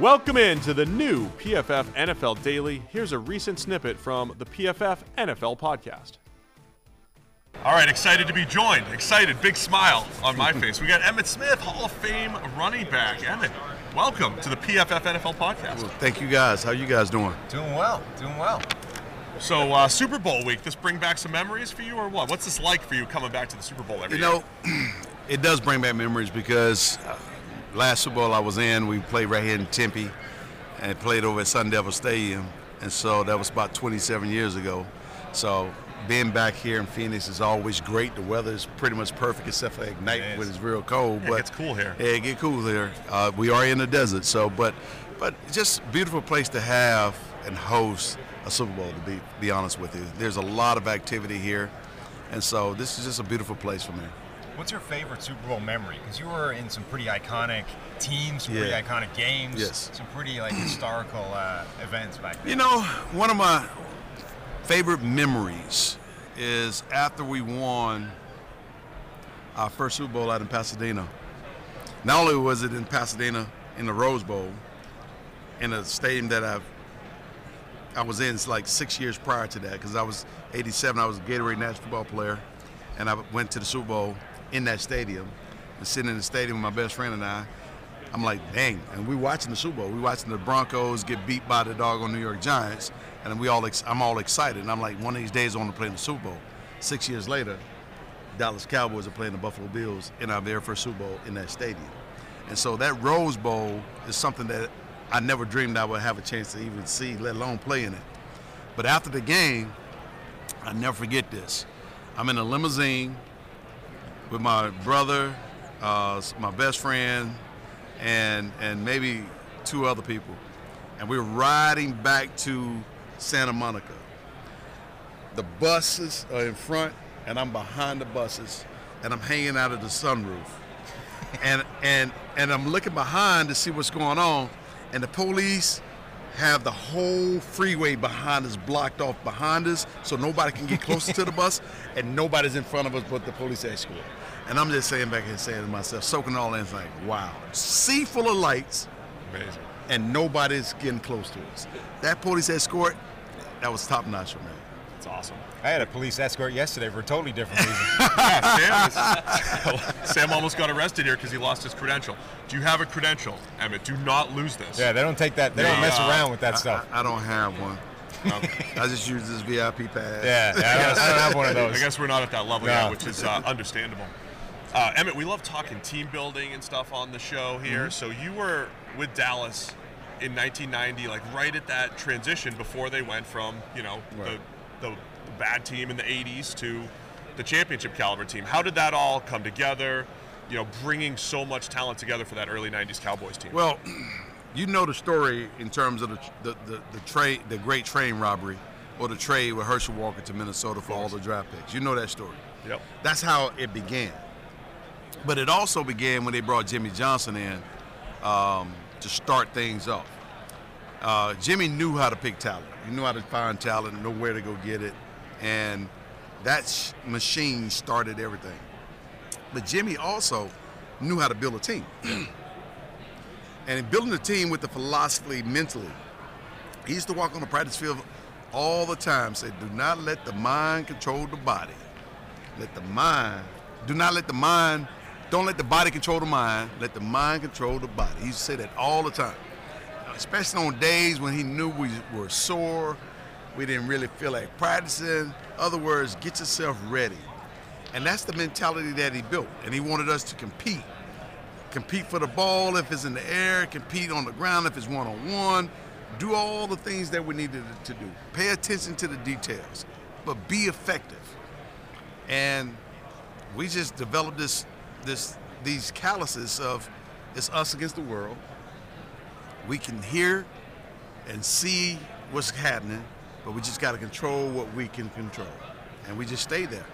Welcome in to the new PFF NFL Daily. Here's a recent snippet from the PFF NFL podcast. All right, excited to be joined. Excited, big smile on my face. We got Emmitt Smith, Hall of Fame running back. Emmitt, welcome to the PFF NFL podcast. Well, thank you guys. How you guys doing? Doing well, doing well. So uh, Super Bowl week, this bring back some memories for you, or what? What's this like for you coming back to the Super Bowl every You year? know, it does bring back memories because uh, last Super Bowl I was in, we played right here in Tempe and played over at Sun Devil Stadium. And so that was about 27 years ago. So being back here in Phoenix is always great. The weather is pretty much perfect except for at night It when it's real cold. Yeah, but it's cool here. Yeah, it get cool here. Uh, we are in the desert, so but but just beautiful place to have and host a Super Bowl. To be be honest with you, there's a lot of activity here, and so this is just a beautiful place for me. What's your favorite Super Bowl memory? Because you were in some pretty iconic teams, some Yeah. pretty iconic games, Yes. some pretty like historical uh, events back then. You know, one of my favorite memories is after we won our first Super Bowl out in Pasadena. Not only was it in Pasadena in the Rose Bowl, in a stadium that I've I was in like six years prior to that because I was 87. I was a Gatorade National Football player, and I went to the Super Bowl in that stadium. And sitting in the stadium with my best friend and I, I'm like, dang. And we watching the Super Bowl. We watching the Broncos get beat by the dog doggone New York Giants, and we all ex- I'm all excited. And I'm like, one of these days I want to play in the Super Bowl. Six years later, Dallas Cowboys are playing the Buffalo Bills in our very first Super Bowl in that stadium. And so that Rose Bowl is something that I never dreamed I would have a chance to even see, let alone play in it. But after the game, I never forget this. I'm in a limousine with my brother, uh, my best friend, and and maybe two other people, and we're riding back to Santa Monica. The buses are in front, and I'm behind the buses, and I'm hanging out of the sunroof, and and and I'm looking behind to see what's going on, and the police have the whole freeway behind us blocked off behind us so nobody can get closer to the bus and nobody's in front of us but the police escort. And I'm just saying back here saying to myself, soaking all in, it's like, wow. Sea full of lights Amazing. and nobody's getting close to us. That police escort, that was top notch for me. It's awesome. I had a police escort yesterday for a totally different reason. Yeah, Sam, Sam almost got arrested here because he lost his credential. Do you have a credential, Emmitt? Do not lose this. yeah, they don't take that. They don't Yeah. mess around with that I, stuff. I, I don't have one. Okay. I just use this VIP pass. yeah, yeah, I don't- I don't have one of those. I guess we're not at that level No. yet, which is uh, understandable. Uh, Emmitt, we love talking team building and stuff on the show here. Mm-hmm. So you were with Dallas in 1990, like right at that transition before they went from you know Right. the, the bad team in the 80s to the championship caliber team. How did that all come together? You know, bringing so much talent together for that early 90s Cowboys team. Well, you know the story in terms of the the, the, the trade, the great train robbery, or the trade with Herschel Walker to Minnesota for all the draft picks. You know that story. yep. That's how it began. But it also began when they brought Jimmy Johnson in um, to start things off. Uh, Jimmy knew how to pick talent. He knew how to find talent, and know where to go get it, and that sh- machine started everything. But Jimmy also knew how to build a team. and in building a team with the philosophy mentally, he used to walk on the practice field all the time, say, do not let the mind control the body. Let the mind, do not let the mind, don't let the body control the mind, let the mind control the body. He used to say that all the time. Especially on days when he knew we were sore, we didn't really feel like practicing. Other words, get yourself ready. And that's the mentality that he built. And he wanted us to compete. Compete for the ball if it's in the air, compete on the ground if it's one on one, do all the things that we needed to do. Pay attention to the details, but be effective. And we just developed this this these calluses of it's us against the world. We can hear and see what's happening, but we just got to control what we can control. And we just stay there.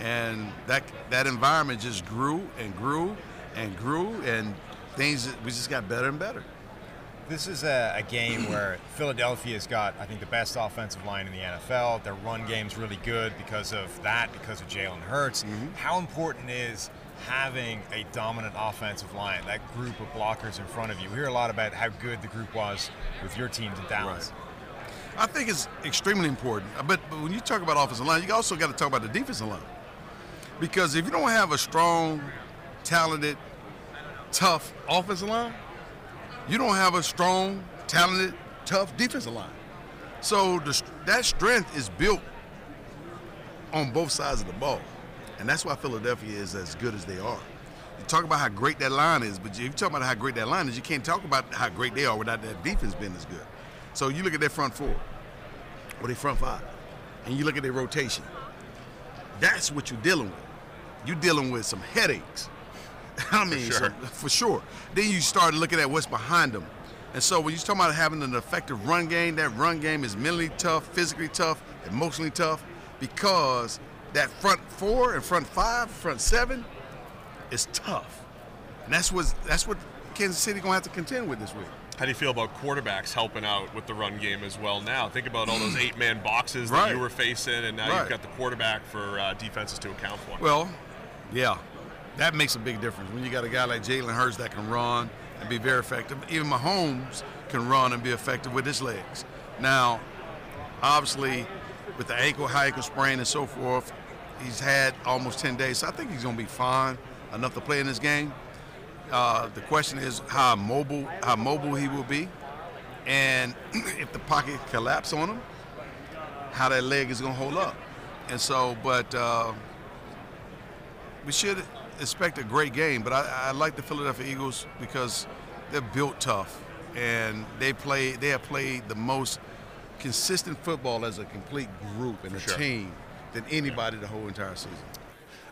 And that that environment just grew and grew and grew and things we just got better and better. This is a, a game where Philadelphia's got, I think, the best offensive line in the NFL. Their run game's really good because of that, because of Jalen Hurts. Mm-hmm. How important is having a dominant offensive line, that group of blockers in front of you. We hear a lot about how good the group was with your teams in Dallas. Right. I think it's extremely important. Uh, but, but when you talk about offensive line, you also got to talk about the defensive line. Because if you don't have a strong, talented, tough offensive line, you don't have a strong, talented, tough defensive line. So the, that strength is built on both sides of the ball. And that's why Philadelphia is as good as they are. You talk about how great that line is, but if you talk about how great that line is, you can't talk about how great they are without that defense being as good. So you look at their front four, or their front five, and you look at their rotation. That's what you're dealing with. You're dealing with some headaches. I mean, for sure. So, for sure. Then you start looking at what's behind them. And so when you're talking about having an effective run game, that run game is mentally tough, physically tough, emotionally tough, because that front four and front five, front seven is tough. And that's what that's what Kansas City gonna have to contend with this week. How do you feel about quarterbacks helping out with the run game as well now? Think about all those eight-man boxes that you were facing, and now right. you've got the quarterback for uh, defenses to account for. Well, yeah, that makes a big difference when you got a guy like Jalen Hurts that can run and be very effective. Even Mahomes can run and be effective with his legs. Now, obviously, with the ankle, high ankle sprain, and so forth, he's had almost 10 days. So I think he's going to be fine enough to play in this game. Uh, the question is how mobile how mobile he will be, and if the pocket collapse on him, how that leg is going to hold up. And so, but uh, we should expect a great game. But I, I like the Philadelphia Eagles because they're built tough, and they play they have played the most consistent football as a complete group and a sure. team than anybody the whole entire season.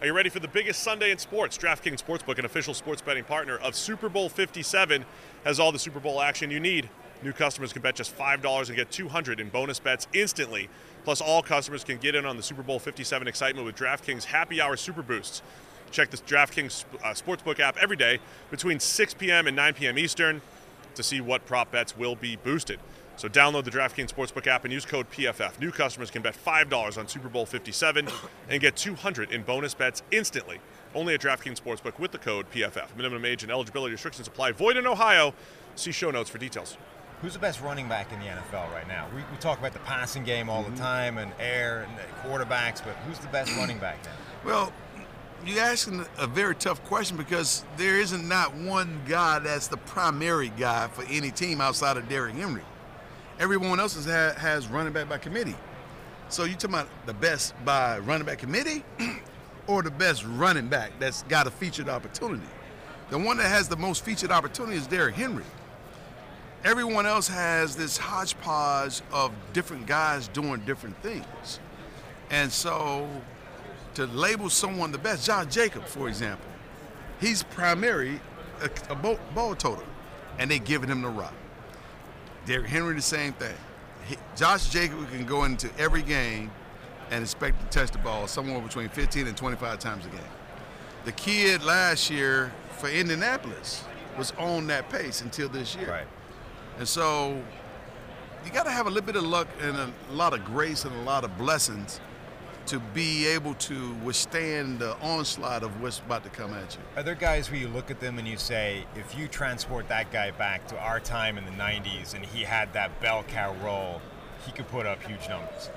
Are you ready for the biggest Sunday in sports? DraftKings Sportsbook, an official sports betting partner of Super Bowl 57, has all the Super Bowl action you need. New customers can bet just $5 and get 200 in bonus bets instantly. Plus, all customers can get in on the Super Bowl 57 excitement with DraftKings Happy Hour Super Boosts. Check the DraftKings uh, Sportsbook app every day between 6 p.m. and 9 p.m. Eastern to see what prop bets will be boosted. So download the DraftKings Sportsbook app and use code PFF. New customers can bet $5 on Super Bowl 57 and get 200 in bonus bets instantly. Only at DraftKings Sportsbook with the code PFF. Minimum age and eligibility restrictions apply. Void in Ohio. See show notes for details. Who's the best running back in the NFL right now? We, we talk about the passing game all mm-hmm. the time and air and quarterbacks, but who's the best running back now? Well, you're asking a very tough question because there isn't not one guy that's the primary guy for any team outside of Derrick Henry everyone else has, has running back by committee. So you talking about the best by running back committee or the best running back that's got a featured opportunity? The one that has the most featured opportunity is Derrick Henry. Everyone else has this hodgepodge of different guys doing different things. And so to label someone the best, Josh Jacobs, for example, he's primary a, a ball total, and they giving him the rock. Derrick Henry, the same thing. He, Josh Jacobs can go into every game and expect to touch the ball somewhere between 15 and 25 times a game. The kid last year for Indianapolis was on that pace until this year. Right. And so you got to have a little bit of luck and a lot of grace and a lot of blessings to be able to withstand the onslaught of what's about to come at you. Are there guys where you look at them and you say, if you transport that guy back to our time in the 90s and he had that bell cow role, he could put up huge numbers?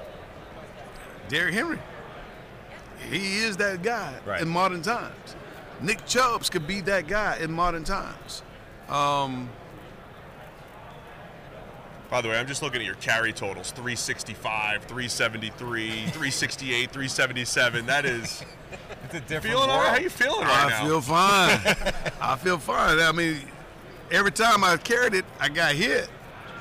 Derrick Henry. He is that guy right. in modern times. Nick Chubbs could be that guy in modern times. Um, by the way, I'm just looking at your carry totals 365, 373, 368, 377. That is. It's a different feeling world. How you feeling right I now? I feel fine. I feel fine. I mean, every time I carried it, I got hit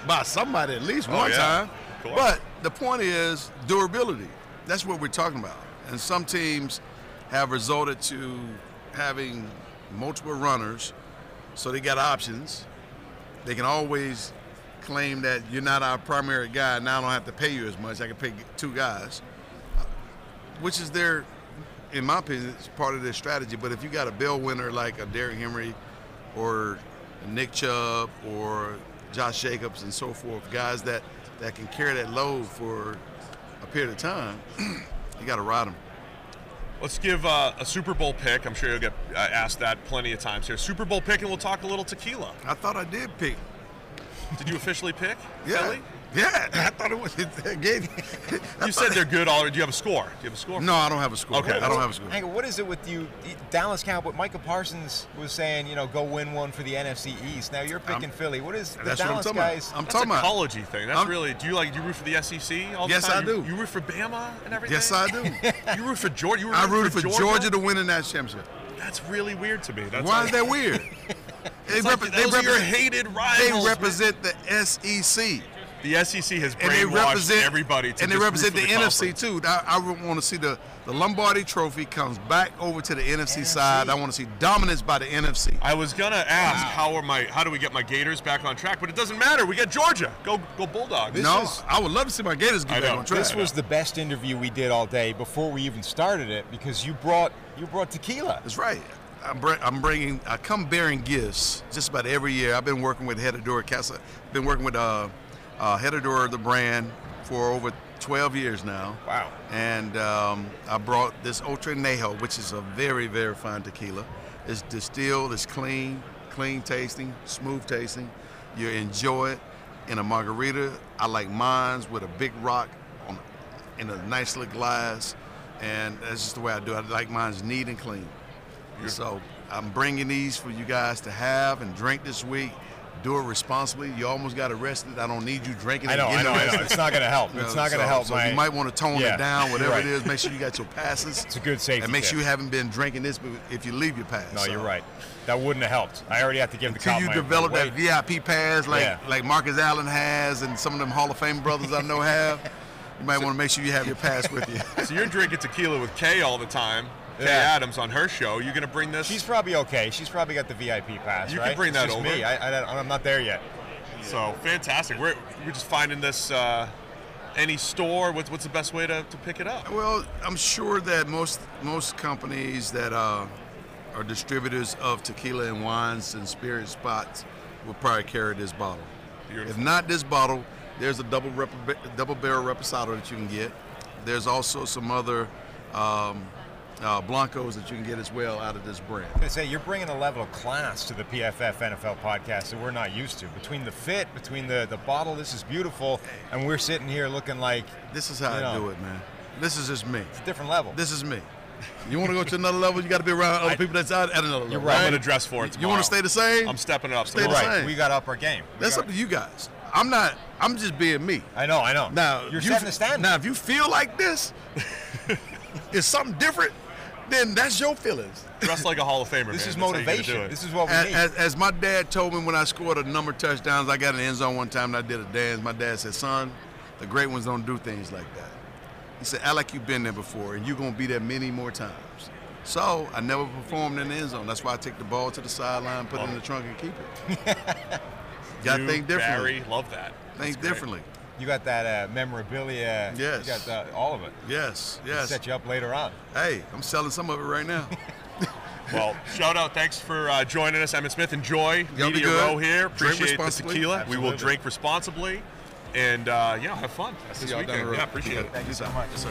by somebody at least oh, one yeah. time. But the point is durability. That's what we're talking about. And some teams have resorted to having multiple runners, so they got options. They can always claim that you're not our primary guy, now I don't have to pay you as much. I can pay two guys, which is their, in my opinion, it's part of their strategy. But if you got a bell winner like a Derrick Henry or Nick Chubb or Josh Jacobs and so forth, guys that, that can carry that load for a period of time, you got to ride them. Let's give uh, a Super Bowl pick. I'm sure you'll get uh, asked that plenty of times here. Super Bowl pick, and we'll talk a little tequila. I thought I did pick. Did you officially pick? Yeah. Philly? Yeah, I thought it was. Again, You said they're good already. Do you have a score? Do you have a score? No, I don't have a score. Okay. I don't have a score. Hang on, what is it with you, Dallas Cowboy? Micah Parsons was saying, you know, go win one for the NFC East. Now you're picking I'm- Philly. What is the That's what I'm Dallas about. guys? I'm That's talking a about. college thing. That's I'm- really. Do you like? Do you root for the SEC all the Yes, time? I do. You, you root for Bama and everything. Yes, I do. You root for Georgia. You were I rooted for Georgia? to win the national championship. That's really weird to me. That's Why like, is that weird? They, It's like repre- those they are your represent- hated they rivals. represent the SEC. The SEC has and they brainwashed represent everybody to and they represent the, the NFC too. I, I want to see the, the Lombardi Trophy comes back over to the NFC, side. I want to see dominance by the NFC. I was gonna ask how are my how do we get my Gators back on track, but it doesn't matter. We got Georgia. Go go Bulldogs. This no, is- I would love to see my Gators get back on track. This was the best interview we did all day before we even started it because you brought you brought tequila. That's right. I'm, br- I'm bringing. I come bearing gifts just about every year. I've been working with Herradura Casa. Been working with uh, uh, Herradura, the brand, for over 12 years now. Wow. And um, I brought this Ultra Añejo, which is a very, very fine tequila. It's distilled. It's clean, clean tasting, smooth tasting. You enjoy it in a margarita. I like mines with a big rock on, in a nice little glass, and that's just the way I do it. I like mine's neat and clean. So I'm bringing these for you guys to have and drink this week. Do it responsibly. You almost got arrested. I don't need you drinking. I know, I know, I know. It's not going to help. You It's know, not going to so- help So my. you might want to tone Yeah, it down, whatever right. it is. Make sure you got your passes. It's a good safety And make tip. sure you haven't been drinking this if you leave your pass. No, So you're right. That wouldn't have helped. I already have to give the Until cop you my develop my that. VIP pass like Yeah. like Marcus Allen has and some of them Hall of Fame brothers I know have, you might want to make sure you have your pass with you. So you're drinking tequila with Kay all the time. Kay Yeah. Adams on her show. You're gonna bring this. She's probably okay. She's probably got the VIP pass, You can right? bring It's that just over. Me. I, I, I'm not there yet. so fantastic. We're we're just finding this. Uh, any store? What's what's the best way to, to pick it up? Well, I'm sure that most most companies that uh, are distributors of tequila and wines and spirit spots will probably carry this bottle. Beautiful. If not this bottle, there's a double rep- double barrel reposado that you can get. There's also some other um, uh, blancos that you can get as well out of this brand. I say you're bringing a level of class to the PFF NFL podcast that we're not used to. Between the fit, between the the bottle, this is beautiful, and we're sitting here looking like This is how I know. do it, man. This is just me. it's a different level. This is me. You want to go to another level, you got to be around other I- people that's out at another level. You're right. I'm gonna dress for it You want to stay the same? I'm stepping it up. Stay the right. same. We got to up our game. We That's up to you guys. I'm not. I'm just being me. I know, I know. Now you're you setting the standard. Now, if you feel like this, it's something different. Then that's your feelings. Dress like a Hall of Famer. this man. is That's how you gotta motivation. This is what we As, need. as, as my dad told me when I scored a number of touchdowns, I got in the end zone one time and I did a dance. My dad said, "Son, the great ones don't do things like that." He said, "I like you've been there before, and you're gonna be there many more times." So I never performed in the end zone. That's why I take the ball to the sideline, put it in the trunk, and keep it. Got to think differently. Barry, love that. That's Think great. differently. You got that uh, memorabilia. Yes. You got the, all of it. Yes, It'll yes. Set you up later on. Hey, I'm selling some of it right now. Well, shout out. Thanks for uh, joining us, Emmitt Smith. Enjoy Y'all be Media good. Row here. Drink Appreciate the responsibly. tequila. We will drink responsibly, and uh, yeah, have fun this See y'all down weekend. the road. Yeah, appreciate it. Thank you so Yes, much. sir.